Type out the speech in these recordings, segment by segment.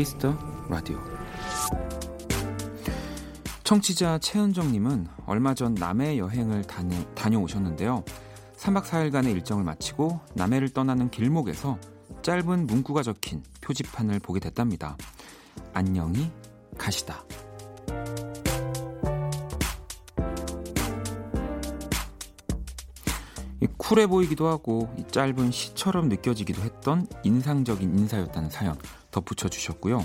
Kiss the Radio 청취자 최은정님은 얼마 전 남해 여행을 다녀, 다녀오셨는데요. 3박 4일간의 일정을 마치고 남해를 떠나는 길목에서 짧은 문구가 적힌 표지판을 보게 됐답니다. 안녕히 가시다. 쿨해 보이기도 하고 짧은 시처럼 느껴지기도 했던 인상적인 인사였다는 사연 덧붙여 주셨고요.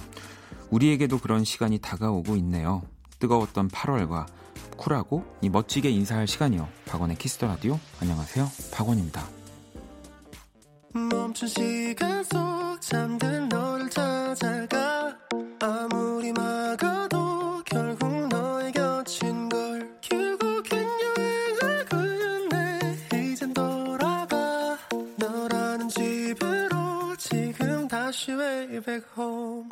우리에게도 그런 시간이 다가오고 있네요. 뜨거웠던 8월과 쿨하고 이 멋지게 인사할 시간이요. 박원의 Kiss the Radio. 안녕하세요. 박원입니다. 멈춘 시간 속 잠든 너 back home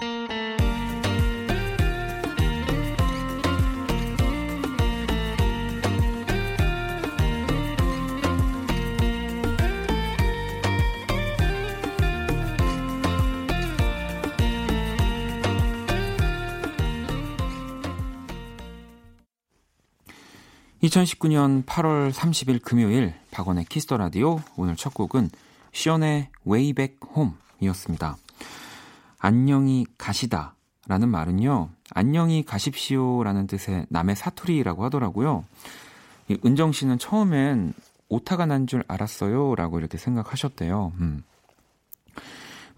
2019년 8월 30일 금요일 박원의 키스터 라디오 오늘 첫 곡은 시연의 Way Back Home이었습니다. 안녕히 가시다 라는 말은요. 안녕히 가십시오 라는 뜻의 남의 사투리라고 하더라고요. 은정 씨는 처음엔 오타가 난 줄 알았어요 라고 이렇게 생각하셨대요. 음.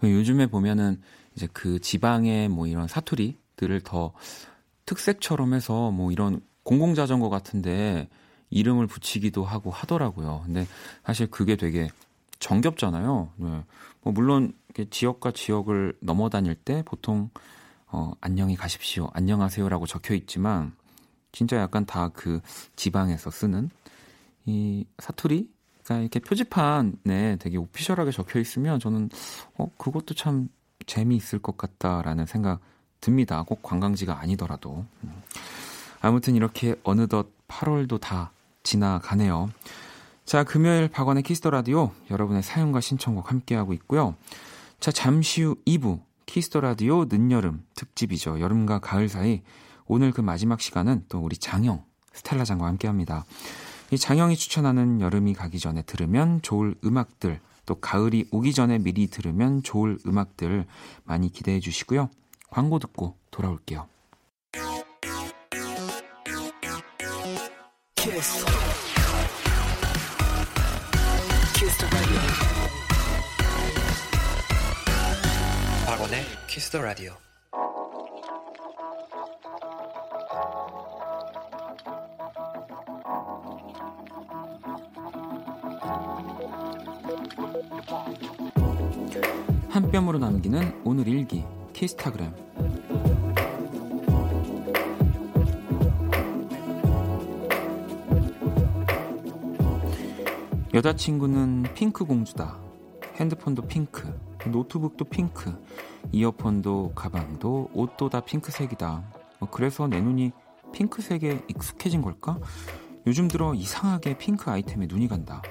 요즘에 보면은 이제 그 지방의 뭐 이런 사투리들을 더 특색처럼 해서 뭐 이런 공공자전거 같은데 이름을 붙이기도 하고 하더라고요. 근데 사실 그게 되게 정겹잖아요. 네. 뭐 물론 지역과 지역을 넘어 다닐 때 보통 어, 안녕히 가십시오, 안녕하세요라고 적혀 있지만 진짜 약간 다 그 지방에서 쓰는 이 사투리 그러니까 이렇게 표지판에 되게 오피셜하게 적혀 있으면 저는 어 그것도 참 재미있을 것 같다라는 생각 듭니다. 꼭 관광지가 아니더라도. 음. 아무튼 이렇게 어느덧 8월도 다 지나가네요. 자, 금요일 박원의 Kiss the Radio 여러분의 사연과 신청곡 함께하고 있고요. 자, 잠시 후 2부 Kiss the Radio 늦여름 특집이죠. 여름과 가을 사이 오늘 그 마지막 시간은 또 우리 장형 스텔라 장과 함께 합니다. 이 장형이 추천하는 여름이 가기 전에 들으면 좋을 음악들 또 가을이 오기 전에 미리 들으면 좋을 음악들 많이 기대해 주시고요. 광고 듣고 돌아올게요. 키스 박원의 키스 더 라디오. 한 뼘으로 남기는 오늘 일기 키스타그램 여자친구는 핑크 공주다. 핸드폰도 핑크, 노트북도 핑크, 이어폰도 가방도 옷도 다 핑크색이다. 뭐 그래서 내 눈이 핑크색에 익숙해진 걸까? 요즘 들어 이상하게 핑크 아이템에 눈이 간다.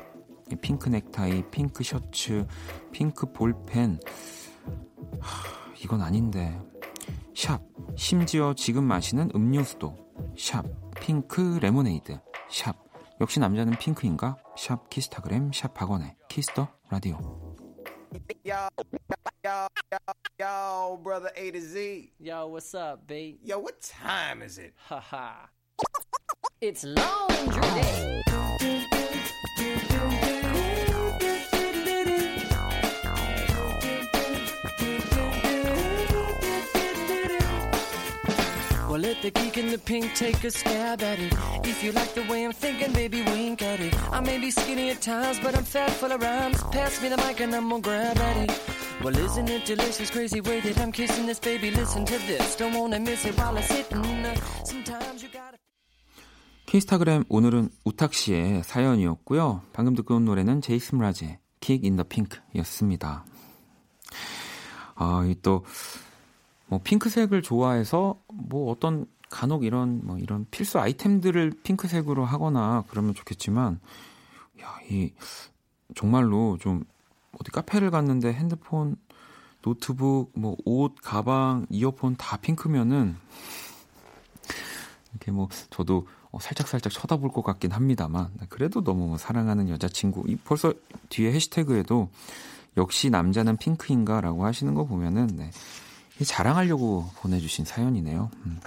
핑크 넥타이, 핑크 셔츠, 핑크 볼펜. 하, 이건 아닌데. 샵. 심지어 지금 마시는 음료수도. 샵. 핑크 레모네이드. 샵. 역시 남자는 핑크인가? 샵 키스타그램 샵 박원의 Kiss the Radio Yo, yo, yo, yo, brother A to Z. Yo, what's up, B? Yo, what time is it? Ha ha. it's laundry day. Well, let the geek in the pink take a stab at it. If you like the way I'm thinking, baby, wink at it. I may be skinny at times, but I'm fat full of rhymes. Pass me the mic and I'm gonna grab at it. Well, isn't it delicious, crazy way that I'm kissing this, baby? Listen to this. Don't wanna miss it while I'm sitting. Sometimes you gotta. 키스타그램 오늘은 우탁 씨의 사연이었고요. 방금 듣고 온 노래는 제이슨 라즈의 Kick in the Pink였습니다. 아, 또뭐 핑크색을 좋아해서 뭐 어떤 간혹 이런 뭐 이런 필수 아이템들을 핑크색으로 하거나 그러면 좋겠지만 야, 이 정말로 좀 어디 카페를 갔는데 핸드폰, 노트북, 뭐 옷, 가방, 이어폰 다 핑크면은 이렇게 뭐 저도 어, 살짝 살짝 쳐다볼 것 같긴 합니다만 그래도 너무 뭐 사랑하는 여자친구 벌써 뒤에 해시태그에도 역시 남자는 핑크인가라고 하시는 거 보면은 네. 자랑하려고 보내주신 사연이네요. 음.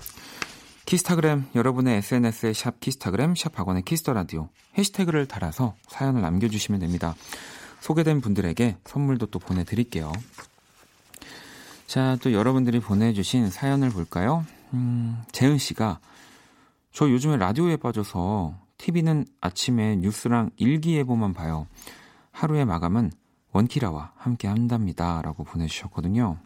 키스타그램 여러분의 SNS에 샵 키스타그램 샵 박원의 Kiss the Radio 해시태그를 달아서 사연을 남겨주시면 됩니다. 소개된 분들에게 선물도 또 보내드릴게요. 자, 또 여러분들이 보내주신 사연을 볼까요? 음, 재은 씨가 저 요즘에 라디오에 빠져서 TV는 아침에 뉴스랑 일기예보만 봐요. 하루의 마감은 원키라와 함께 한답니다. 라고 보내주셨거든요.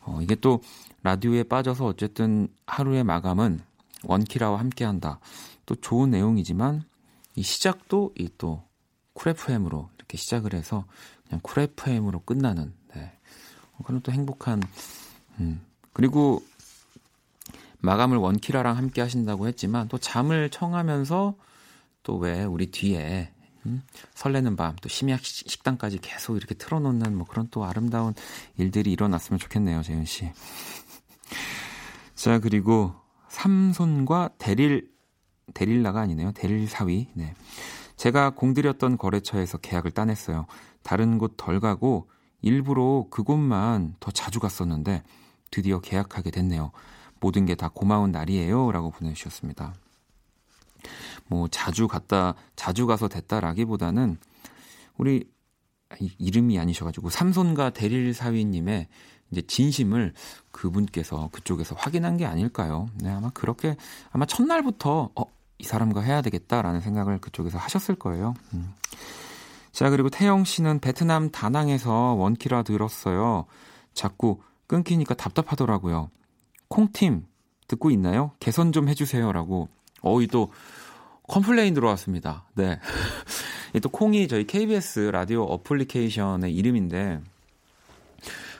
어, 이게 또 라디오에 빠져서 어쨌든 하루의 마감은 원키라와 함께 한다. 또 좋은 내용이지만 이 시작도 이 또 Cool FM으로 이렇게 시작을 해서 그냥 Cool FM으로 끝나는 네. 어, 그런 또 행복한 음. 그리고 마감을 원키라랑 함께 하신다고 했지만 또 잠을 청하면서 또 왜 우리 뒤에 음? 설레는 밤, 또 심야 식당까지 계속 이렇게 틀어놓는 뭐 그런 또 아름다운 일들이 일어났으면 좋겠네요, 재윤 씨. 자, 그리고 삼손과 대릴, 대릴라가 아니네요. 대릴 사위. 네. 제가 공들였던 거래처에서 계약을 따냈어요. 다른 곳 덜 가고 일부러 그곳만 더 자주 갔었는데 드디어 계약하게 됐네요. 모든 게 다 고마운 날이에요. 라고 보내주셨습니다. 뭐, 자주 갔다, 자주 가서 됐다라기보다는 우리 이름이 아니셔가지고 삼손과 대릴 사위님의 이제 진심을 그분께서 그쪽에서 확인한 게 아닐까요? 네, 아마 그렇게 아마 첫날부터 어, 이 사람과 해야 되겠다라는 생각을 그쪽에서 하셨을 거예요. 음. 자, 그리고 태영 씨는 베트남 다낭에서 원키라 들었어요. 자꾸 끊기니까 답답하더라고요. 콩팀 듣고 있나요? 개선 좀 해주세요라고. 어이 또 complain 들어왔습니다. 네. 또 콩이 저희 KBS 라디오 어플리케이션의 이름인데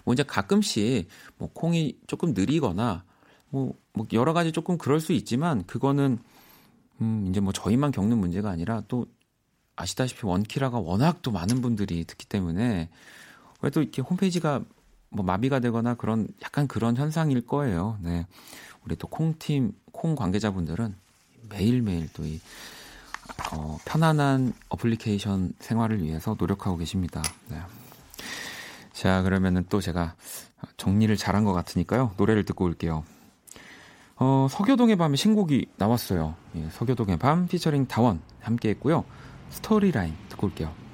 뭐 이제 가끔씩 뭐 콩이 조금 느리거나 뭐, 뭐 여러 가지 조금 그럴 수 있지만 그거는 음 이제 뭐 저희만 겪는 문제가 아니라 또 아시다시피 원키라가 워낙 또 많은 분들이 듣기 때문에 왜또 이렇게 홈페이지가 뭐 마비가 되거나 그런 약간 그런 현상일 거예요. 네. 우리 또 콩팀 콩 관계자분들은 매일매일 또 이 어, 편안한 어플리케이션 생활을 위해서 노력하고 계십니다. 네. 자, 그러면은 또 제가 정리를 잘한 것 같으니까요. 노래를 듣고 올게요. 어, 서교동의 밤에 신곡이 나왔어요. 예, 서교동의 밤 피처링 다원 함께 했고요. 스토리라인 듣고 올게요.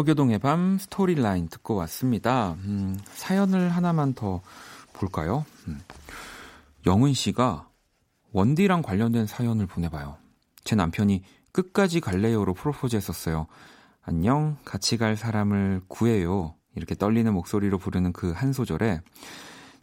서교동의 밤 스토리라인 듣고 왔습니다. 음, 사연을 하나만 더 볼까요? 음. 영은 씨가 원디랑 관련된 사연을 보내봐요. 제 남편이 끝까지 갈래요로 프로포즈 했었어요. 안녕, 같이 갈 사람을 구해요. 이렇게 떨리는 목소리로 부르는 그 한 소절에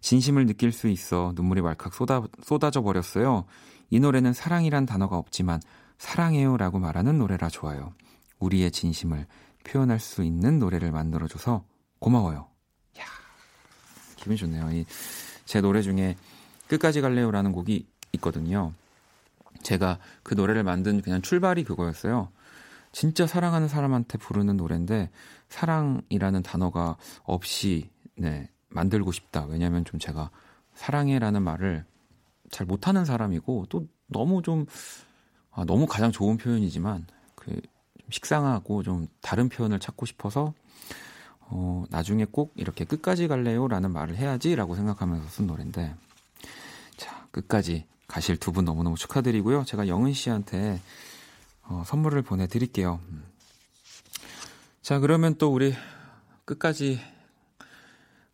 진심을 느낄 수 있어 눈물이 왈칵 쏟아, 쏟아져 버렸어요. 이 노래는 사랑이란 단어가 없지만 사랑해요 라고 말하는 노래라 좋아요. 우리의 진심을 표현할 수 있는 노래를 만들어줘서 고마워요. 야 기분 좋네요. 이, 제 노래 중에 끝까지 갈래요라는 곡이 있거든요. 제가 그 노래를 만든 그냥 출발이 그거였어요. 진짜 사랑하는 사람한테 부르는 노래인데 사랑이라는 단어가 없이 네, 만들고 싶다. 왜냐면 좀 제가 사랑해라는 말을 잘 못하는 사람이고 또 너무 좀 아, 너무 가장 좋은 표현이지만 그 식상하고 좀 다른 표현을 찾고 싶어서 어, 나중에 꼭 이렇게 끝까지 갈래요? 라는 말을 해야지 라고 생각하면서 쓴 노래인데, 자, 끝까지 가실 두 분 너무너무 축하드리고요. 제가 영은 씨한테 어, 선물을 보내드릴게요. 음. 자, 그러면 또 우리 끝까지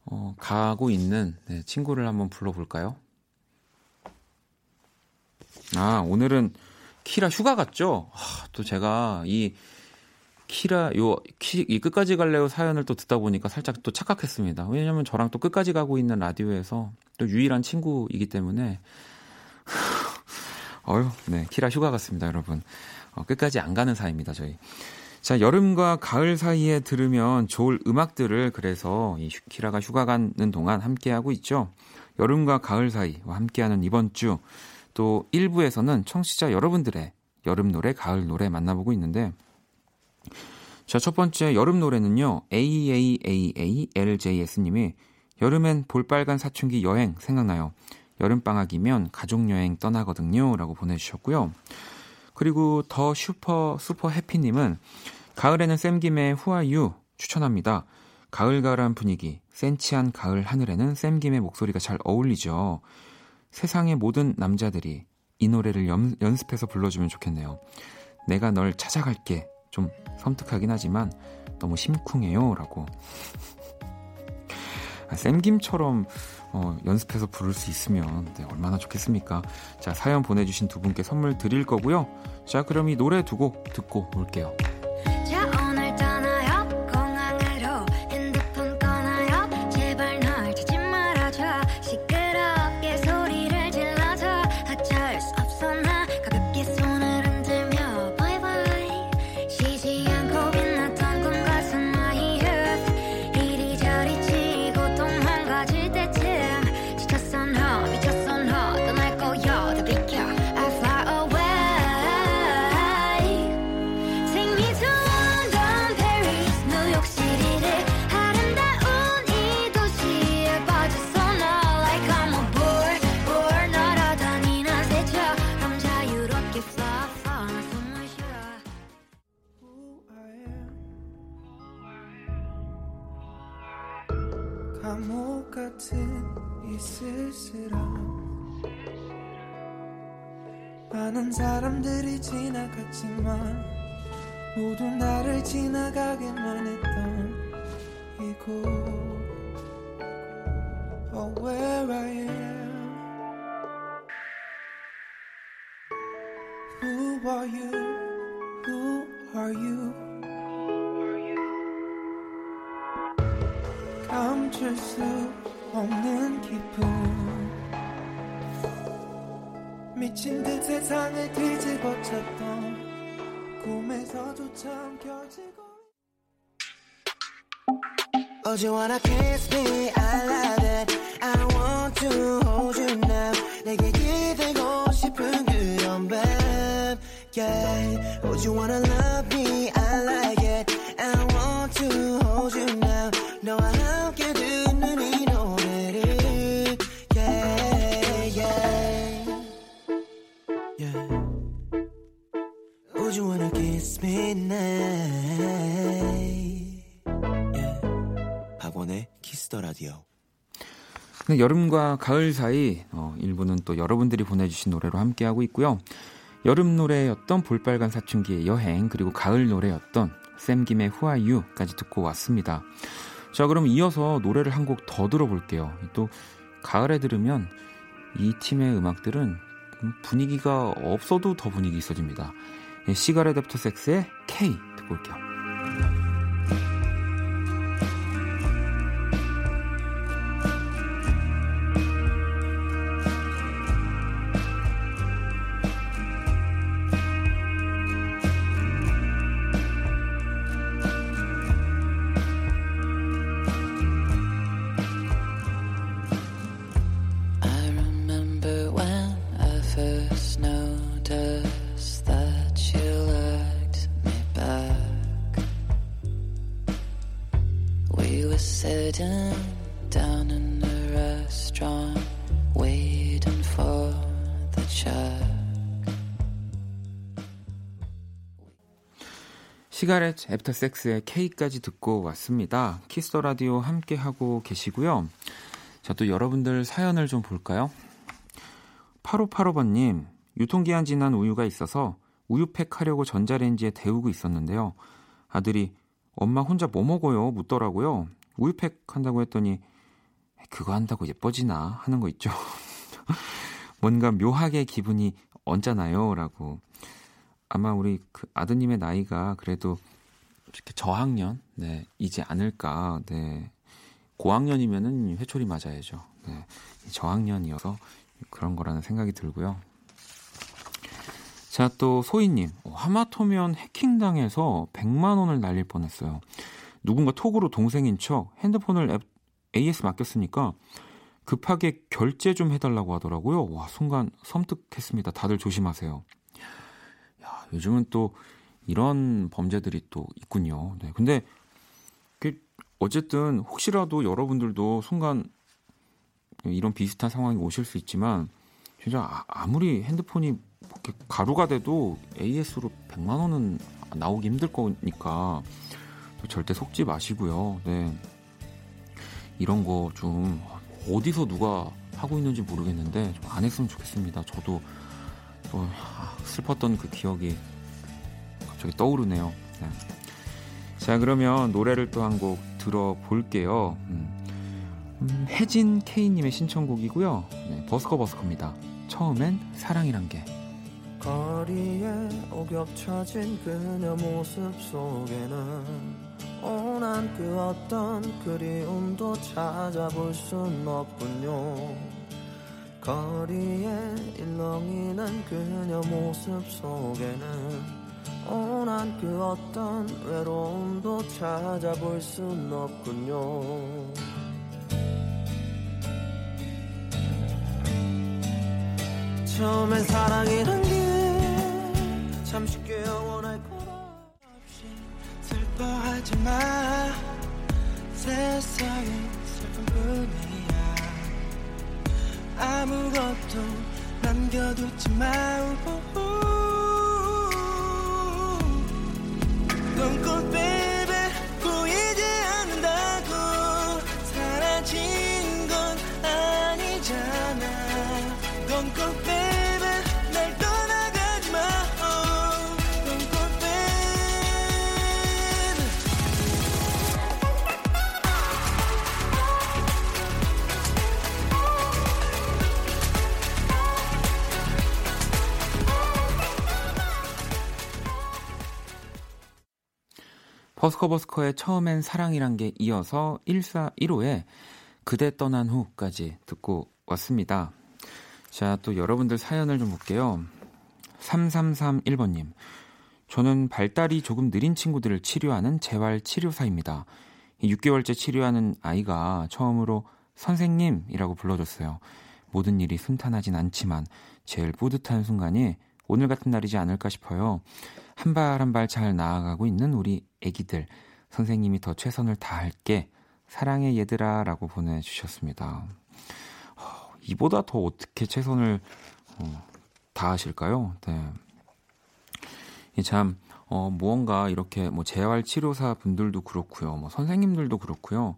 어, 가고 있는 네, 친구를 한번 불러볼까요? 아, 오늘은 키라 휴가 갔죠? 아, 또 제가 이 키라 요 키, 이 끝까지 갈래요 사연을 또 듣다 보니까 살짝 또 착각했습니다. 왜냐면 저랑 또 끝까지 가고 있는 라디오에서 또 유일한 친구이기 때문에 어휴, 네, 키라 휴가 갔습니다, 여러분. 어, 끝까지 안 가는 사이입니다, 저희. 자, 여름과 가을 사이에 들으면 좋을 음악들을 그래서 이 키라가 휴가 가는 동안 함께하고 있죠. 여름과 가을 사이와 함께하는 이번 주 또 1부에서는 청취자 여러분들의 여름 노래, 가을 노래 만나보고 있는데 자, 첫 번째 여름 노래는요. AAAALJS님이 여름엔 볼빨간 사춘기 여행 생각나요. 여름방학이면 가족여행 떠나거든요. 라고 보내주셨고요. 그리고 더 슈퍼 슈퍼 해피님은 가을에는 쌤김의 후아유 추천합니다. 가을가을한 분위기, 센치한 가을 하늘에는 쌤김의 목소리가 잘 어울리죠. 세상의 모든 남자들이 이 노래를 연, 연습해서 불러주면 좋겠네요. 내가 널 찾아갈게. 좀 섬뜩하긴 하지만 너무 심쿵해요. 라고. 아, 쌤김처럼 어, 연습해서 부를 수 있으면 네, 얼마나 좋겠습니까? 자, 사연 보내주신 두 분께 선물 드릴 거고요. 자, 그럼 이 노래 두 곡 듣고 올게요. 지나갔지만 모두 나를 지나가게만 했던 이곳 Oh where I am Who are you? Who are you? 감출 수 없는 기쁨 미친 듯 세상을 뒤집어 쳤던 꿈에서조차 엉켜지고 Oh, you wanna kiss me? I love it. I want to hold you now. 내게 기대고 싶은 그런 밤. Yeah. Oh, you wanna love Kiss the Radio. 네, 여름과 가을 사이 어, 일부는 또 여러분들이 보내주신 노래로 함께하고 있고요. 여름 노래였던 볼빨간 사춘기의 여행 그리고 가을 노래였던 샘김의 Who Are You까지 듣고 왔습니다. 자 그럼 이어서 노래를 한 곡 더 들어볼게요. 또 가을에 들으면 이 팀의 음악들은 분위기가 없어도 더 분위기 있어집니다. 예, 시가렛 애프터 섹스의 K 듣고 올게요. 시가렛 애프터 섹스의 K까지 듣고 왔습니다. Kiss the Radio 함께 하고 계시고요. 자, 또 여러분들 사연을 좀 볼까요? 8585번님, 유통기한 지난 우유가 있어서 우유팩 하려고 전자레인지에 데우고 있었는데요. 아들이 엄마 혼자 뭐 먹어요? 묻더라고요. 우유팩 한다고 했더니 그거 한다고 예뻐지나 하는 거 있죠. 뭔가 묘하게 기분이 언짢아요. 라고. 아마 우리 그 아드님의 나이가 그래도 이렇게 저학년, 네, 이지 않을까, 네. 고학년이면은 회초리 맞아야죠. 네. 저학년이어서 그런 거라는 생각이 들고요. 자, 또 소희님. 하마터면 해킹당해서 100만 원을 날릴 뻔했어요. 누군가 톡으로 동생인 척 핸드폰을 앱, AS 맡겼으니까 급하게 결제 좀 해달라고 하더라고요. 와, 순간 섬뜩했습니다. 다들 조심하세요. 야, 요즘은 또 이런 범죄들이 또 있군요. 네. 근데 그 어쨌든 혹시라도 여러분들도 순간 이런 비슷한 상황이 오실 수 있지만 진짜 아, 무리 핸드폰이 가루가 돼도 AS로 100만 원은 나오기 힘들 거니까 절대 속지 마시고요. 네. 이런 거 좀 어디서 누가 하고 있는지 모르겠는데 좀 안 했으면 좋겠습니다. 저도 또 아, 슬펐던 그 기억이 갑자기 떠오르네요. 네. 자 그러면 노래를 또 한 곡 들어볼게요. 음. 음, 혜진 K님의 신청곡이고요. 네, 버스커 버스커입니다. 처음엔 사랑이란 게. 거리에 오겹쳐진 그녀 모습 속에는 온한 그 어떤 그리움도 찾아볼 순 없군요 거리에 일렁이는 그녀 모습 속에는 온한 그 어떤 외로움도 찾아볼 순 없군요. 처음엔 사랑이란 게 참 쉽게 영원할 거라. 없이 슬퍼하지 마. 세상은 슬픔뿐이야 아무것도 남겨두지 baby 보 버스커버스커의 처음엔 사랑이란 게 이어서 1415의 그대 떠난 후까지 듣고 왔습니다. 자, 또 여러분들 사연을 좀 볼게요. 3331번님. 저는 발달이 조금 느린 친구들을 치료하는 재활 치료사입니다. 6개월째 치료하는 아이가 처음으로 선생님이라고 불러줬어요. 모든 일이 순탄하진 않지만 제일 뿌듯한 순간이 오늘 같은 날이지 않을까 싶어요. 한 발 한 발 잘 나아가고 있는 우리 애기들. 선생님이 더 최선을 다할게. 사랑해 얘들아 라고 보내주셨습니다. 어, 이보다 더 어떻게 최선을 어, 다하실까요? 네. 이 참, 어, 무언가 이렇게 뭐 재활 치료사 분들도 그렇고요. 뭐 선생님들도 그렇고요.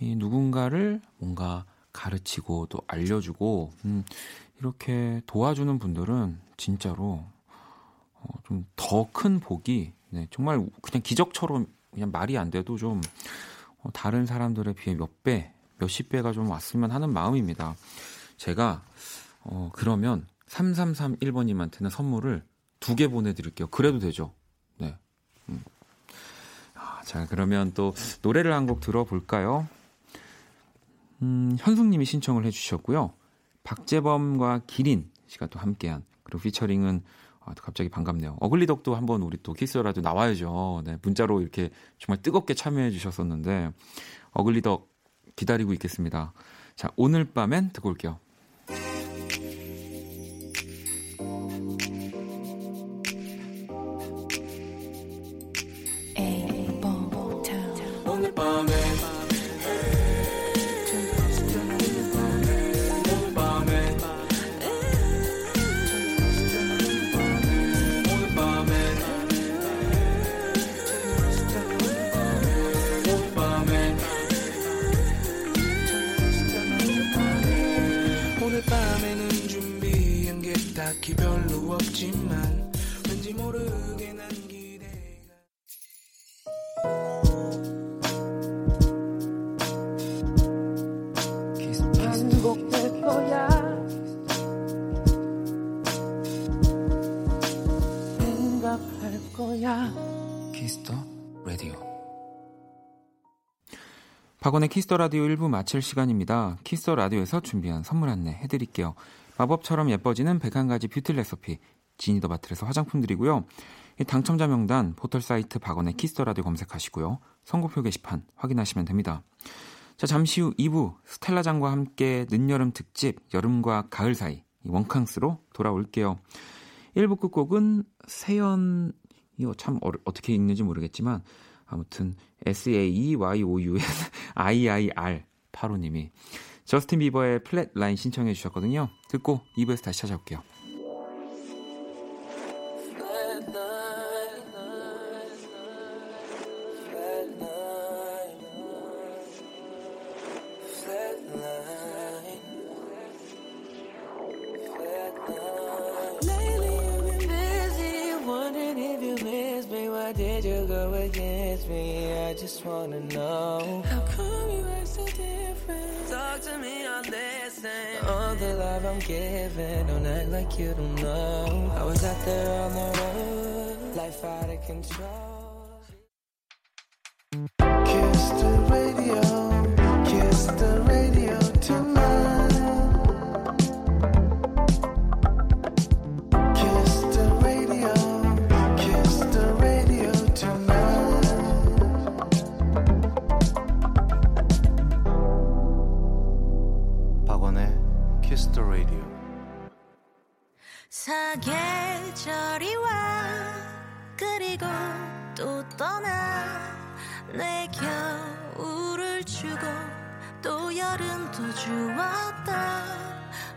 이 누군가를 뭔가 가르치고 또 알려주고, 음, 이렇게 도와주는 분들은 진짜로 어, 좀더 큰 복이 네, 정말 그냥 기적처럼 그냥 말이 안 돼도 좀 어, 다른 사람들에 비해 몇 배, 몇십 배가 좀 왔으면 하는 마음입니다. 제가 어, 그러면 3331번님한테는 선물을 두 개 보내드릴게요. 그래도 되죠? 네. 음. 아, 자, 그러면 또 노래를 한 곡 들어볼까요? 음, 현숙님이 신청을 해주셨고요. 박재범과 기린 씨가 또 함께한 그리고 피처링은 아, 또 갑자기 반갑네요. 어글리덕도 한번 우리 또 키스라도 나와야죠. 네, 문자로 이렇게 정말 뜨겁게 참여해 주셨었는데 어글리덕 기다리고 있겠습니다. 자, 오늘 밤엔 듣고 올게요. Kiss the Radio 1부 마칠 시간입니다. Kiss the Radio에서 준비한 선물 안내 해드릴게요. 마법처럼 예뻐지는 101가지 뷰티 레시피 Genie the Bottle에서 화장품 드리고요. 이 당첨자 명단 포털 사이트 박원의 Kiss the Radio 검색하시고요. 선곡표 게시판 확인하시면 됩니다. 자 잠시 후 2부 스텔라장과 함께 늦여름 특집 여름과 가을 사이 이 원캉스로 돌아올게요. 1부 끝곡은 세연 이거 참 어려, 어떻게 읽는지 모르겠지만 아무튼 S-A-E-Y-O-U-N I-I-R 8호님이 저스틴 비버의 플랫 라인 신청해 주셨거든요. 듣고 2부에서 다시 찾아올게요. 사계절이 와 그리고 또 떠나 내 겨울을 주고 또 여름도 주었다.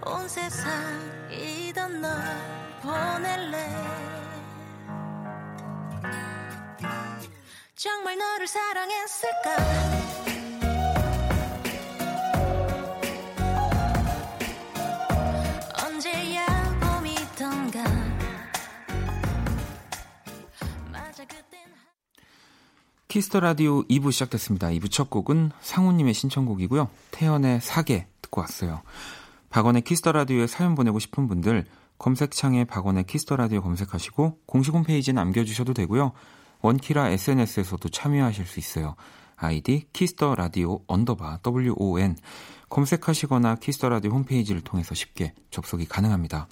온 세상이던 널 보낼래. 정말 너를 사랑했을까 Kiss the Radio 2부 시작됐습니다. 2부 첫 곡은 상우님의 신청곡이고요. 태연의 사계 듣고 왔어요. 박원의 Kiss the Radio에 사연 보내고 싶은 분들 검색창에 박원의 Kiss the Radio 검색하시고 공식 홈페이지에 남겨주셔도 되고요. 원키라 SNS에서도 참여하실 수 있어요. 아이디 Kiss the Radio underbar WON 검색하시거나 Kiss the Radio 홈페이지를 통해서 쉽게 접속이 가능합니다.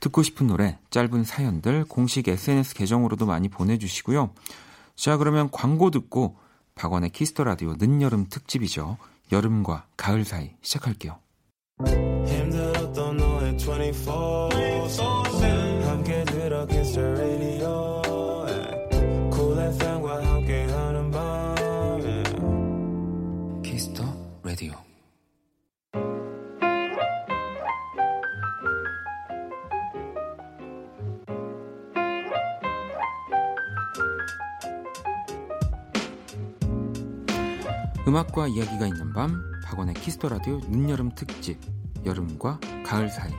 듣고 싶은 노래, 짧은 사연들 공식 SNS 계정으로도 많이 보내주시고요. 자, 그러면 광고 듣고 박원의 Kiss the Radio 늦여름 특집이죠. 여름과 가을 사이 시작할게요. 힘들었던 너의 24 함께 들어 Kiss the Radio Cool FM과 함께하는 밤 Kiss the Radio. 음악과 이야기가 있는 밤 박원의 Kiss the Radio 늦여름 특집 여름과 가을 사이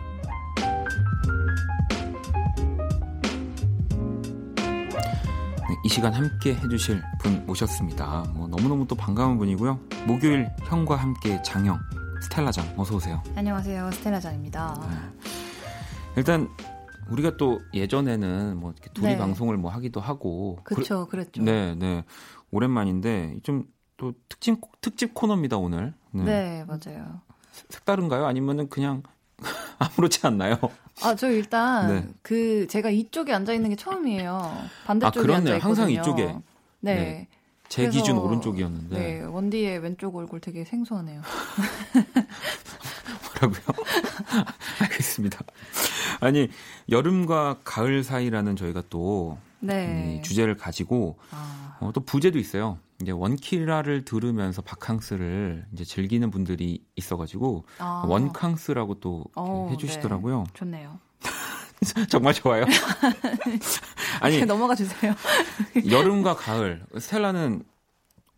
네, 이 시간 함께 해주실 분 모셨습니다. 뭐 너무너무 또 반가운 분이고요. 목요일 형과 함께 장형 스텔라장 어서 오세요. 안녕하세요. 스텔라장입니다. 네. 일단 우리가 또 예전에는 뭐 이렇게 둘이 네. 방송을 뭐 하기도 하고 그쵸, 그랬죠. 네, 네. 오랜만인데 좀 또 특집 특집 코너입니다 오늘. 네. 네, 맞아요. 색다른가요? 아니면은 그냥 아무렇지 않나요? 아, 저 일단 네. 그 제가 이쪽에 앉아 있는 게 처음이에요. 아 반대쪽에 앉아 그렇네요. 있거든요. 항상 이쪽에 네. 네. 제 그래서- 기준 오른쪽이었는데 네, 원디의 왼쪽 얼굴 되게 생소하네요. 뭐라고요? 알겠습니다. 아니 여름과 가을 사이라는 저희가 또 네. 이 주제를 가지고 아, 어, 또 부제도 있어요. 이제 원키라를 들으면서 바캉스를 이제 즐기는 분들이 있어가지고 아, 원캉스라고 또 이렇게 어, 해주시더라고요. 좋네요. 정말 좋아요. 아니 넘어가 주세요. 여름과 가을 스텔라는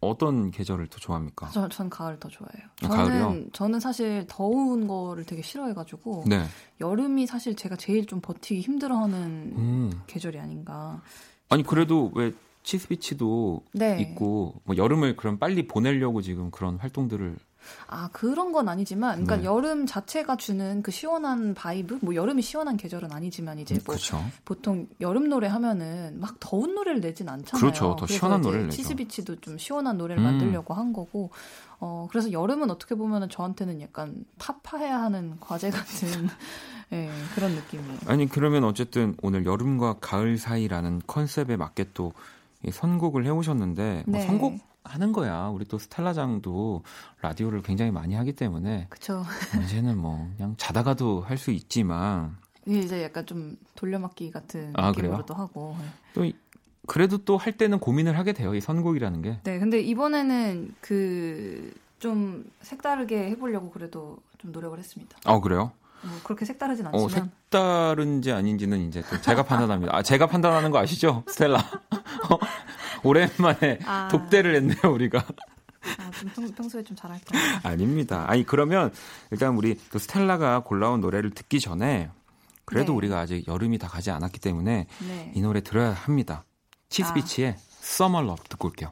어떤 계절을 더 좋아합니까? 저, 전 가을 더 좋아해요. 아, 저는 가을이요? 저는 사실 더운 거를 되게 싫어해가지고 네. 여름이 사실 제가 제일 좀 버티기 힘들어하는 음. 계절이 아닌가. 아니 그래도 왜 치스비치도 네. 있고 뭐 여름을 그럼 빨리 보내려고 지금 그런 활동들을 아 그런 건 아니지만, 그러니까 네. 여름 자체가 주는 그 시원한 vibe, 뭐 여름이 시원한 계절은 아니지만 이제 뭐 그렇죠. 보통 여름 노래 하면은 막 더운 노래를 내진 않잖아요. 그렇죠. 더 시원한 노래를 내죠. 치스비치도 좀 시원한 노래를 음. 만들려고 한 거고, 어 그래서 여름은 어떻게 보면은 저한테는 약간 타파해야 하는 과제 같은 예, 그런 느낌이에요. 아니 그러면 어쨌든 오늘 여름과 가을 사이라는 컨셉에 맞게 또이 선곡을 해오셨는데 뭐 네. 선곡 하는 거야. 우리 또 스텔라장도 라디오를 굉장히 많이 하기 때문에 그쵸. 이제는 뭐 그냥 자다가도 할 수 있지만 이제 약간 좀 돌려막기 같은 아, 느낌으로도 하고. 예. 또 이- 그래도 또 할 때는 고민을 하게 돼요. 이 선곡이라는 게. 네, 근데 이번에는 그 좀 색다르게 해보려고 그래도 좀 노력을 했습니다. 아 그래요? 뭐 그렇게 색다르진 어, 않지만 색다른지 아닌지는 이제 또 제가 판단합니다. 아, 제가 판단하는 거 아시죠? 스텔라. 어, 오랜만에 아. 독대를 했네요, 우리가. 아, 좀 평, 평소에 좀 잘할 거예요. 아닙니다. 아니, 그러면 일단 우리 또 스텔라가 골라온 노래를 듣기 전에 그래도 네. 우리가 아직 여름이 다 가지 않았기 때문에 네. 이 노래 들어야 합니다. 치스비치의 Summer Love 듣고 올게요.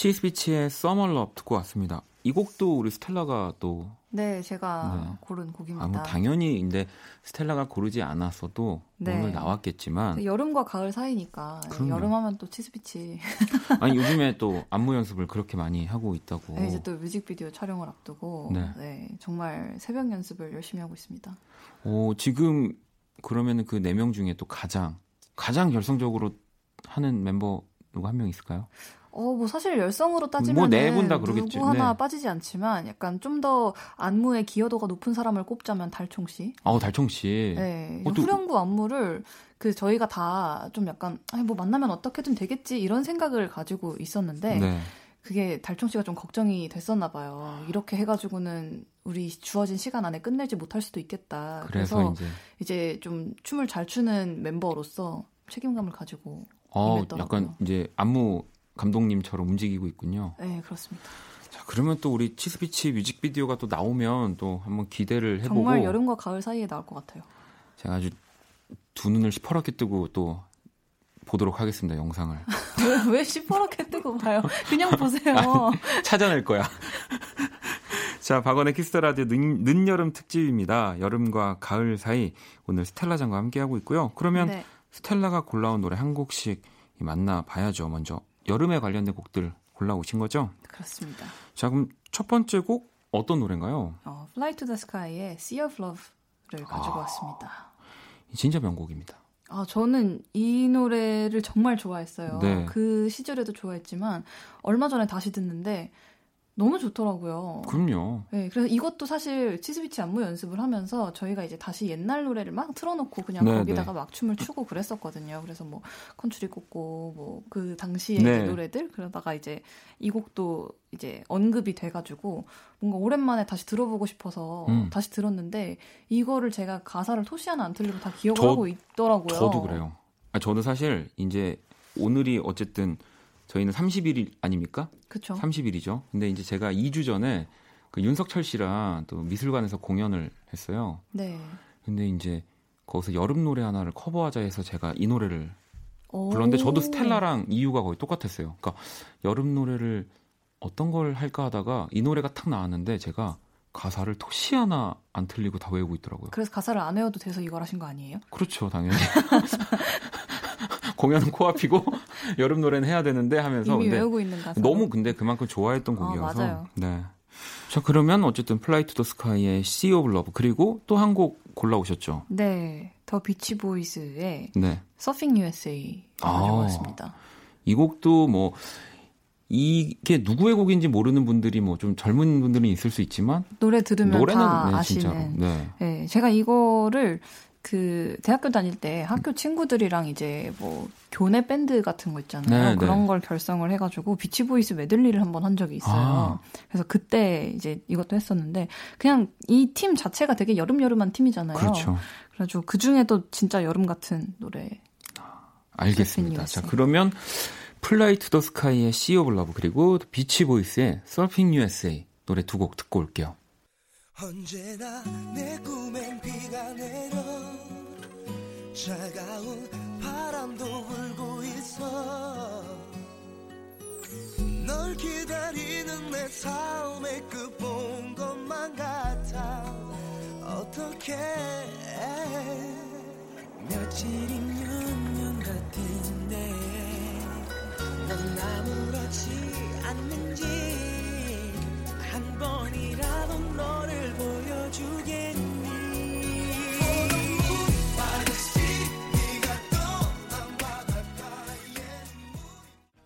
치스비치의 Love 듣고 왔습니다. 이 곡도 우리 스텔라가 또 네, 제가 네. 고른 곡입니다. 아, 뭐 당연히 근데 스텔라가 고르지 않았어도 네. 오늘 나왔겠지만 여름과 가을 사이니까 그럼요. 여름 하면 또 치스피치. 아니 요즘에 또 안무 연습을 그렇게 많이 하고 있다고. 네, 이제 또 뮤직비디오 촬영을 앞두고 네. 네. 정말 새벽 연습을 열심히 하고 있습니다. 오, 지금 그러면은 그 네 명 중에 또 가장 가장 열성적으로 하는 member 누가 한명 있을까요? 어, 뭐 사실 열성으로 따지면 뭐 네분다 그러겠죠. 누구 하나 네. 빠지지 않지만 약간 좀 더 안무의 기여도가 높은 사람을 꼽자면 달총 씨. 아우 달총 씨. 네, 어, 또- 후렴구 안무를 그 저희가 다 좀 약간 아니 뭐 만나면 어떻게든 되겠지 이런 생각을 가지고 있었는데 네. 그게 달총 씨가 좀 걱정이 됐었나 봐요. 이렇게 해가지고는 우리 주어진 시간 안에 끝내지 못할 수도 있겠다. 그래서, 그래서 이제 이제 좀 춤을 잘 추는 멤버로서 책임감을 가지고 어 임했더라고요. 약간 이제 안무 감독님처럼 움직이고 있군요. 네 그렇습니다. 자, 그러면 또 우리 치스비치 뮤직비디오가 또 나오면 또 한번 기대를 해보고 정말 여름과 가을 사이에 나올 것 같아요. 제가 아주 두 눈을 시퍼렇게 뜨고 또 보도록 하겠습니다. 영상을. 왜, 왜 시퍼렇게 뜨고 봐요? 그냥 보세요. 찾아낼 거야. 자, 박원의 키스터라디오 늦, 늦여름 특집입니다. 여름과 가을 사이 오늘 스텔라장과 함께하고 있고요. 그러면 네. 스텔라가 골라온 노래 한 곡씩 만나봐야죠. 먼저 여름에 관련된 곡들 골라오신 거죠? 그렇습니다. 자, 그럼 첫 번째 곡 어떤 노래인가요? 어, Fly to the Sky의 Sea of Love를 가지고 아. 왔습니다. 진짜 명곡입니다. 아, 저는 이 노래를 정말 좋아했어요. 네. 그 시절에도 좋아했지만 얼마 전에 다시 듣는데 너무 좋더라고요. 그럼요. 네, 그래서 이것도 사실 치스비치 안무 연습을 하면서 저희가 이제 다시 옛날 노래를 막 틀어놓고 그냥 네, 거기다가 네. 막 춤을 추고 그랬었거든요. 그래서 뭐 컨츄리 꽂고 뭐 그 당시의 네. 노래들 그러다가 이제 이 곡도 이제 언급이 돼가지고 뭔가 오랜만에 다시 들어보고 싶어서 음. 다시 들었는데 이거를 제가 가사를 토시 하나 안 틀리고 다 기억을 저- 하고 있더라고요. 저도 그래요. 아, 저도 사실 이제 오늘이 어쨌든 저희는 30일 아닙니까? 그쵸. 30일이죠. 근데 이제 제가 2주 전에 그 윤석철 씨랑 또 미술관에서 공연을 했어요. 네. 근데 이제 거기서 여름 노래 하나를 커버하자 해서 제가 이 노래를 오. 불렀는데 저도 스텔라랑 이유가 거의 똑같았어요. 그러니까 여름 노래를 어떤 걸 할까 하다가 이 노래가 탁 나왔는데 제가 가사를 토시 하나 안 틀리고 다 외우고 있더라고요. 그래서 가사를 안 외워도 돼서 이걸 하신 거 아니에요? 그렇죠, 당연히. 공연은 코앞이고 여름 노래는 해야 되는데 하면서 이미 근데 외우고 있는 가사. 너무 근데 그만큼 좋아했던 아, 곡이어서. 맞아요. 네. 자, 그러면 어쨌든 플라이 투 더 스카이의 Sea of Love 그리고 또 한 곡 골라오셨죠. 네, 더 비치 보이즈의 네. Surfing USA 아. 가져왔습니다. 이 곡도 뭐 이게 누구의 곡인지 모르는 분들이 뭐 좀 젊은 분들은 있을 수 있지만 노래 들으면 노래는 다 네, 아시는. 네. 네, 제가 이거를 그 대학교 다닐 때 학교 친구들이랑 이제 뭐 교내 밴드 같은 거 있잖아요. 네, 그런 네. 걸 결성을 해가지고 비치보이스 메들리를 한번 한 적이 있어요. 아. 그래서 그때 이제 이것도 했었는데 그냥 이 팀 자체가 되게 여름여름한 팀이잖아요. 그렇죠. 그래가지고 그 중에도 진짜 여름 같은 노래. 알겠습니다. Surfing 자. 그러면 플라이 투 더 스카이의 Love 그리고 비치 보이스의 Surfing USA 노래 두 곡 듣고 올게요. 언제나 내 꿈엔 비가 내려 차가운 바람도 불고 있어. 널 기다리는 내 삶의 끝본 것만 같아. 어떻게? 며칠이면 년 같은데 넌 아무렇지 않는지. 한 번이라도 너를 보여주겠니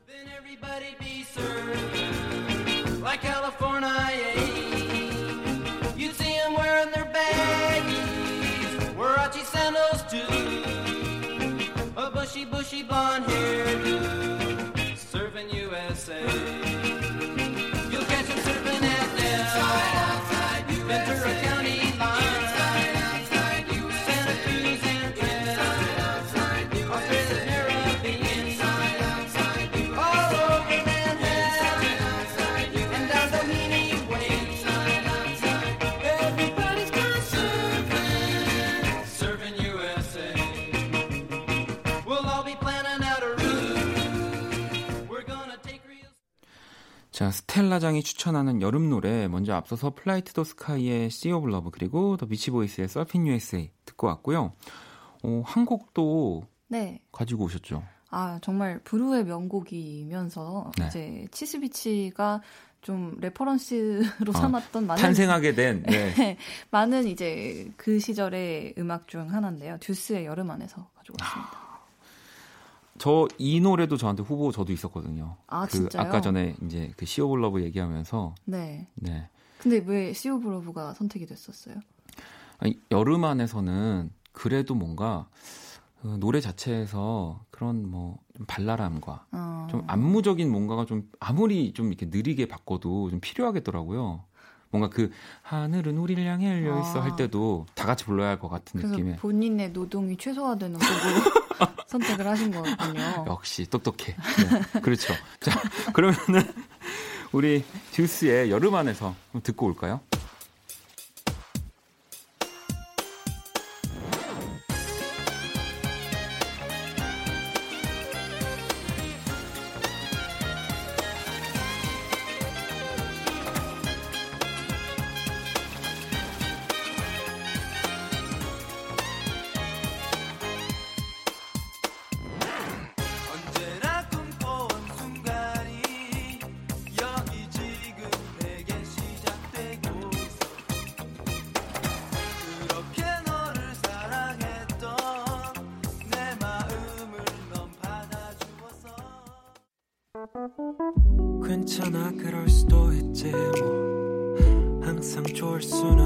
Then everybody be served like California. 자, 스텔라장이 추천하는 여름 노래 먼저 앞서서 플라이 투 더 스카이의 Sea of Love 그리고 더 비치 보이스의 Surfing USA 듣고 왔고요. 어, 한 곡도 네. 가지고 오셨죠. 아, 정말 불후의 명곡이면서 네. 이제 치스비치가 좀 reference로 아, 삼았던 많은 탄생하게 된 네. 많은 이제 그 시절의 음악 중 하나인데요. 듀스의 여름 안에서 가져왔습니다. 저 이 노래도 저한테 후보 저도 있었거든요. 아, 그 진짜요? 아까 전에 이제 그 of Love 얘기하면서 네. 네. 근데 왜 Sea of Love가 선택이 됐었어요? 아니, 여름 안에서는 그래도 뭔가 그 노래 자체에서 그런 뭐 좀 발랄함과 어, 좀 안무적인 뭔가가 좀 아무리 좀 이렇게 느리게 바꿔도 좀 필요하겠더라고요. 뭔가 그 하늘은 우리를 향해 열려 있어 아. 할 때도 다 같이 불러야 할 것 같은 느낌의 본인의 노동이 최소화되는 곡으로 선택을 하신 거군요. 역시 똑똑해. 네, 그렇죠. 자 그러면은 우리 듀스의 여름 안에서 듣고 올까요? 괜찮아? 그럴 수도 있지 뭐. 항상 좋을 수는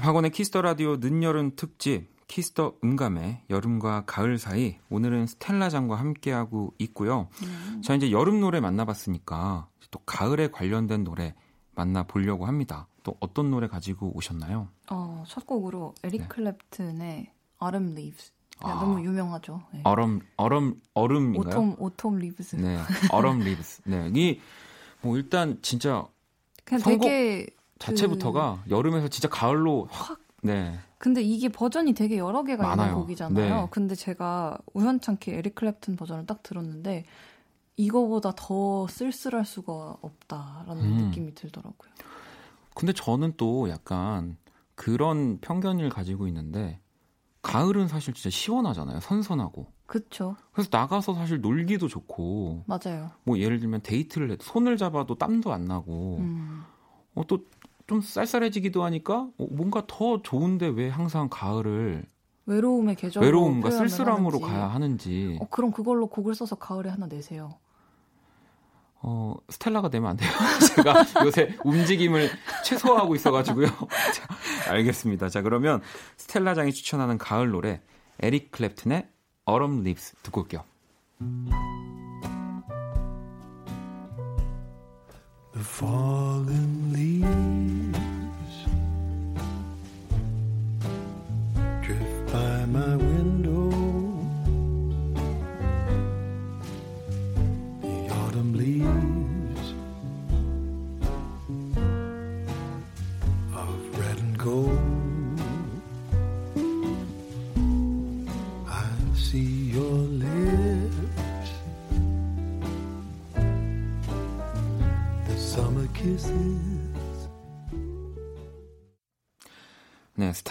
자 박원의 Kiss the Radio 늦여름 특집 Kiss the 음감의 여름과 가을 사이 오늘은 스텔라장과 함께하고 있고요. 자 이제 여름 노래 만나봤으니까 또 가을에 관련된 노래 만나보려고 합니다. 또 어떤 노래 가지고 오셨나요? 어, 첫 곡으로 에릭 네. 클랩튼의 Autumn Leaves. 아. 너무 유명하죠. 네. 얼음 얼음 얼음인가요? 오톰 Autumn Leaves. 네, 얼음 Leaves. 네, 이뭐 일단 진짜 그냥 선곡- 되게 자체부터가 여름에서 진짜 가을로 확 네. 근데 이게 버전이 되게 여러 개가 많아요. 있는 곡이잖아요. 네. 근데 제가 우연찮게 에릭 클랩튼 버전을 딱 들었는데 이거보다 더 쓸쓸할 수가 없다라는 음. 느낌이 들더라고요. 근데 저는 또 약간 그런 편견을 가지고 있는데 가을은 사실 진짜 시원하잖아요. 선선하고. 그쵸? 그래서 나가서 사실 놀기도 좋고 맞아요. 뭐 예를 들면 데이트를 해도 손을 잡아도 땀도 안 나고 음. 어, 또 좀 쌀쌀해지기도 하니까 어, 뭔가 더 좋은데 왜 항상 가을을 외로움의 계절로 외로움과 쓸쓸함으로 하는지. 가야 하는지 어, 그럼 그걸로 곡을 써서 가을에 하나 내세요. 어, 스텔라가 되면 안 돼요. 제가 요새 움직임을 최소화하고 있어가지고요. 자, 알겠습니다. 자, 그러면 스텔라장이 추천하는 가을 노래, 에릭 클랩튼의 Autumn Leaves 듣고 올게요. The fallen leaves drift by my window. The autumn leaves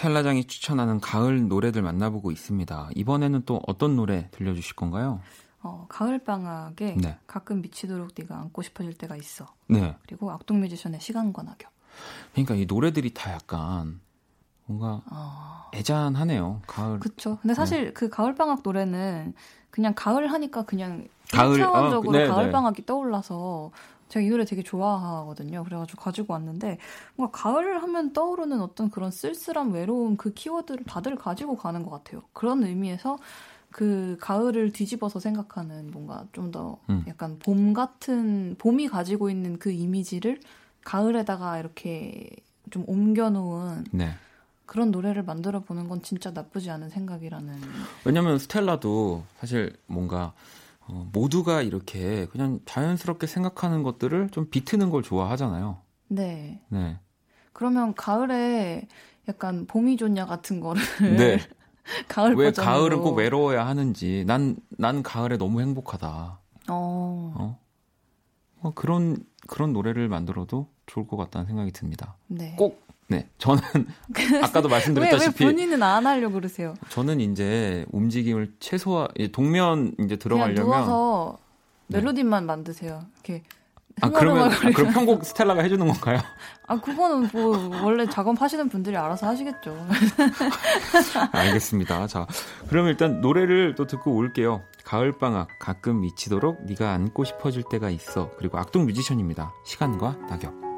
스텔라장이 추천하는 가을 노래들 만나보고 있습니다. 이번에는 또 어떤 노래 들려주실 건가요? 어, 가을 방학에 네. 가끔 미치도록 네가 안고 싶어질 때가 있어. 네. 그리고 악동 뮤지션의 시간과 낙엽. 그러니까 이 노래들이 다 약간 뭔가 어, 애잔하네요. 가을. 그쵸. 근데 사실 그 가을 방학 노래는 그냥 가을 하니까 그냥 가을, 차원적으로 아, 네, 가을 네. 방학이 떠올라서 제가 이 노래 되게 좋아하거든요. 그래가지고 가지고 왔는데 뭔가 가을 하면 떠오르는 어떤 그런 쓸쓸함, 외로움 그 키워드를 다들 가지고 가는 것 같아요. 그런 의미에서 그 가을을 뒤집어서 생각하는 뭔가 좀더 음. 약간 봄 같은 봄이 가지고 있는 그 이미지를 가을에다가 이렇게 좀 옮겨놓은 네. 그런 노래를 만들어 보는 건 진짜 나쁘지 않은 생각이라는. 왜냐면 스텔라도 사실 뭔가 어, 모두가 이렇게 그냥 자연스럽게 생각하는 것들을 좀 비트는 걸 좋아하잖아요. 네. 네. 그러면 가을에 약간 봄이 좋냐 같은 거를 네. 가을 왜 버전으로. 가을은 꼭 외로워야 하는지 난, 난 가을에 너무 행복하다. 어, 어? 어, 그런, 그런 노래를 만들어도 좋을 것 같다는 생각이 듭니다. 네. 꼭, 네. 저는 아까도 왜, 왜 말씀드렸다시피 본인은 안 하려고 그러세요? 저는 이제 움직임을 최소화, 이 동면 이제 들어가려면 누워서 네. 멜로디만 만드세요. 이렇게. 아, 그러면, 아. 그럼 편곡 스텔라가 해주는 건가요? 아, 그거는 뭐, 원래 작업하시는 분들이 알아서 하시겠죠. 알겠습니다. 자, 그럼 일단 노래를 또 듣고 올게요. 가을 방학, 가끔 미치도록 네가 안고 싶어질 때가 있어. 그리고 악동 뮤지션입니다. 시간과 낙엽.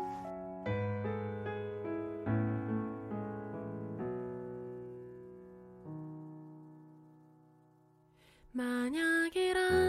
만약이라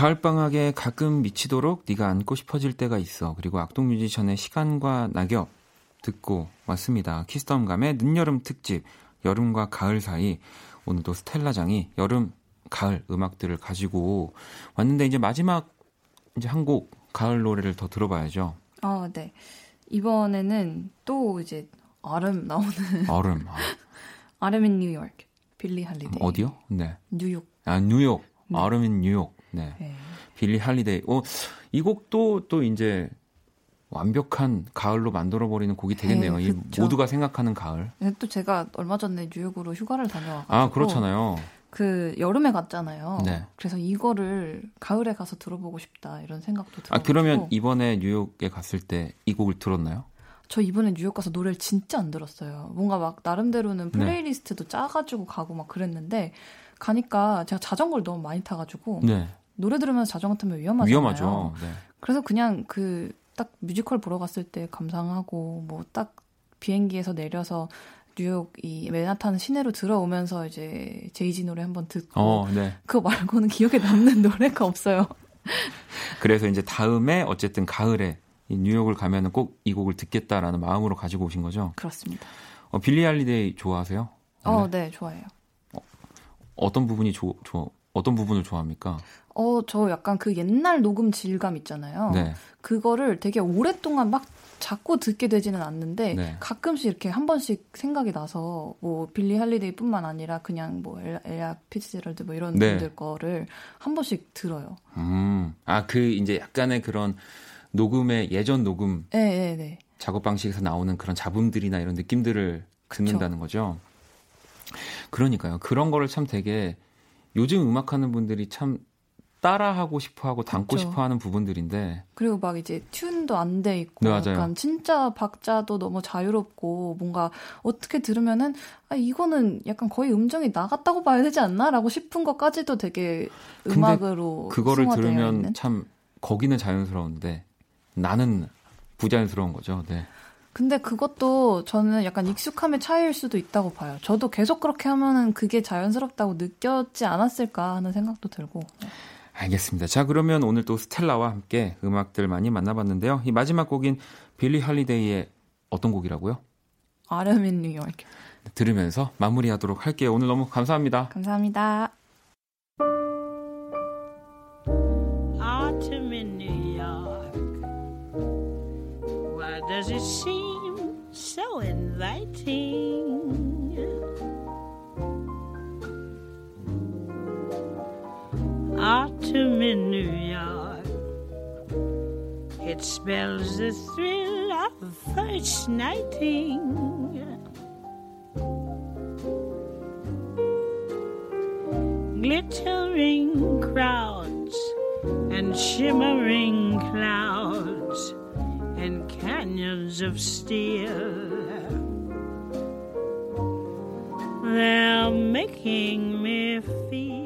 가을방학에 가끔 미치도록 네가 안고 싶어질 때가 있어. 그리고 악동 뮤지션의 시간과 낙엽 듣고 왔습니다. 키스덤감의 늦여름 특집, 여름과 가을 사이. 오늘도 스텔라장이 여름, 가을 음악들을 가지고 왔는데 이제 마지막 이제 한 곡 가을 노래를 더 들어봐야죠. 아, 네. 이번에는 또 이제 아름 나오는 얼음. 아, 아름 인 뉴욕. 빌리 할리데이. 어디요? 네. 뉴욕. 아, 뉴욕. 네. Autumn in New York. 네. 네. 빌리 할리데이. 어, 이 곡도 또 이제 완벽한 가을로 만들어버리는 곡이 되겠네요. 네, 이. 모두가 생각하는 가을. 근데 또 제가 얼마 전에 뉴욕으로 휴가를 다녀와가지고 아, 그렇잖아요. 그 여름에 갔잖아요. 네. 그래서 이거를 가을에 가서 들어보고 싶다 이런 생각도 들어. 아, 그러면 이번에 뉴욕에 갔을 때 이 곡을 들었나요? 저 이번에 뉴욕 가서 노래를 진짜 안 들었어요. 뭔가 막 나름대로는 네. playlist도 짜가지고 가고 막 그랬는데 가니까 제가 자전거를 너무 많이 타가지고 네. 노래 들으면서 자전거 타면 위험하잖아요. 위험하죠. 네. 그래서 그냥 그 딱 뮤지컬 보러 갔을 때 감상하고 뭐 딱 비행기에서 내려서 뉴욕 이 맨하탄 시내로 들어오면서 이제 제이지 노래 한번 듣고 어, 네. 그거 말고는 기억에 남는 노래가 없어요. 그래서 이제 다음에 어쨌든 가을에 이 뉴욕을 가면은 꼭 이 곡을 듣겠다라는 마음으로 가지고 오신 거죠. 그렇습니다. 어, 빌리 할리데이 좋아하세요? 원래? 어, 네, 좋아해요. 어떤 부분이 좋, 좋, 어떤 부분을 좋아합니까? 어, 저 약간 그 옛날 녹음 질감 있잖아요. 네. 그거를 되게 오랫동안 막 자꾸 듣게 되지는 않는데 네. 가끔씩 이렇게 한 번씩 생각이 나서 뭐 빌리 할리데이뿐만 아니라 그냥 뭐 엘- 엘라 피츠제럴드 뭐 이런 네. 분들 거를 한 번씩 들어요. 음. 아, 그 이제 약간의 그런 녹음의 예전 녹음 네, 네, 네. 작업 방식에서 나오는 그런 잡음들이나 이런 느낌들을 듣는다는 거죠. 그러니까요. 그런 거를 참 되게 요즘 음악하는 분들이 참 따라하고 싶어하고 담고 그쵸. 싶어하는 부분들인데 그리고 막 이제 튠도 안 돼 있고 네, 맞아요. 약간 진짜 박자도 너무 자유롭고 뭔가 어떻게 들으면은 아 이거는 약간 거의 음정이 나갔다고 봐야 되지 않나라고 싶은 것까지도 되게 음악으로 그거를 들으면 있는? 참 거기는 자연스러운데 나는 부자연스러운 거죠. 네. 근데 그것도 저는 약간 익숙함의 차이일 수도 있다고 봐요. 저도 계속 그렇게 하면은 그게 자연스럽다고 느꼈지 않았을까 하는 생각도 들고. 알겠습니다. 자, 그러면 오늘 또 스텔라와 함께 음악들 많이 만나봤는데요. 이 마지막 곡인 빌리 할리데이의 어떤 곡이라고요? 아름 인 뉴욕. 들으면서 마무리하도록 할게요. 오늘 너무 감사합니다. 감사합니다. autumn in New York. Why does it seem so inviting? In New York. It spells the thrill of first nighting. glittering crowds and shimmering clouds and canyons of steel. They're making me feel.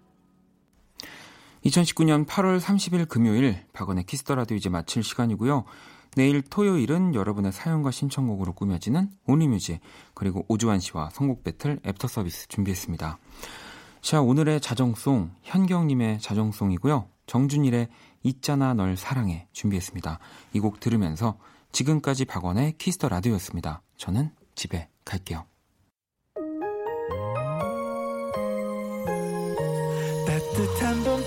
2019년 8월 30일 금요일 박원의 Kiss the Radio 이제 마칠 시간이고요. 내일 토요일은 여러분의 사연과 신청곡으로 꾸며지는 Only Music 그리고 오주환 씨와 선곡 배틀 애프터 서비스 준비했습니다. 자 오늘의 자정송 현경님의 자정송이고요. 정준일의 있잖아 널 사랑해 준비했습니다. 이 곡 들으면서 지금까지 박원의 Kiss the Radio였습니다. 저는 집에 갈게요. 따뜻한 봄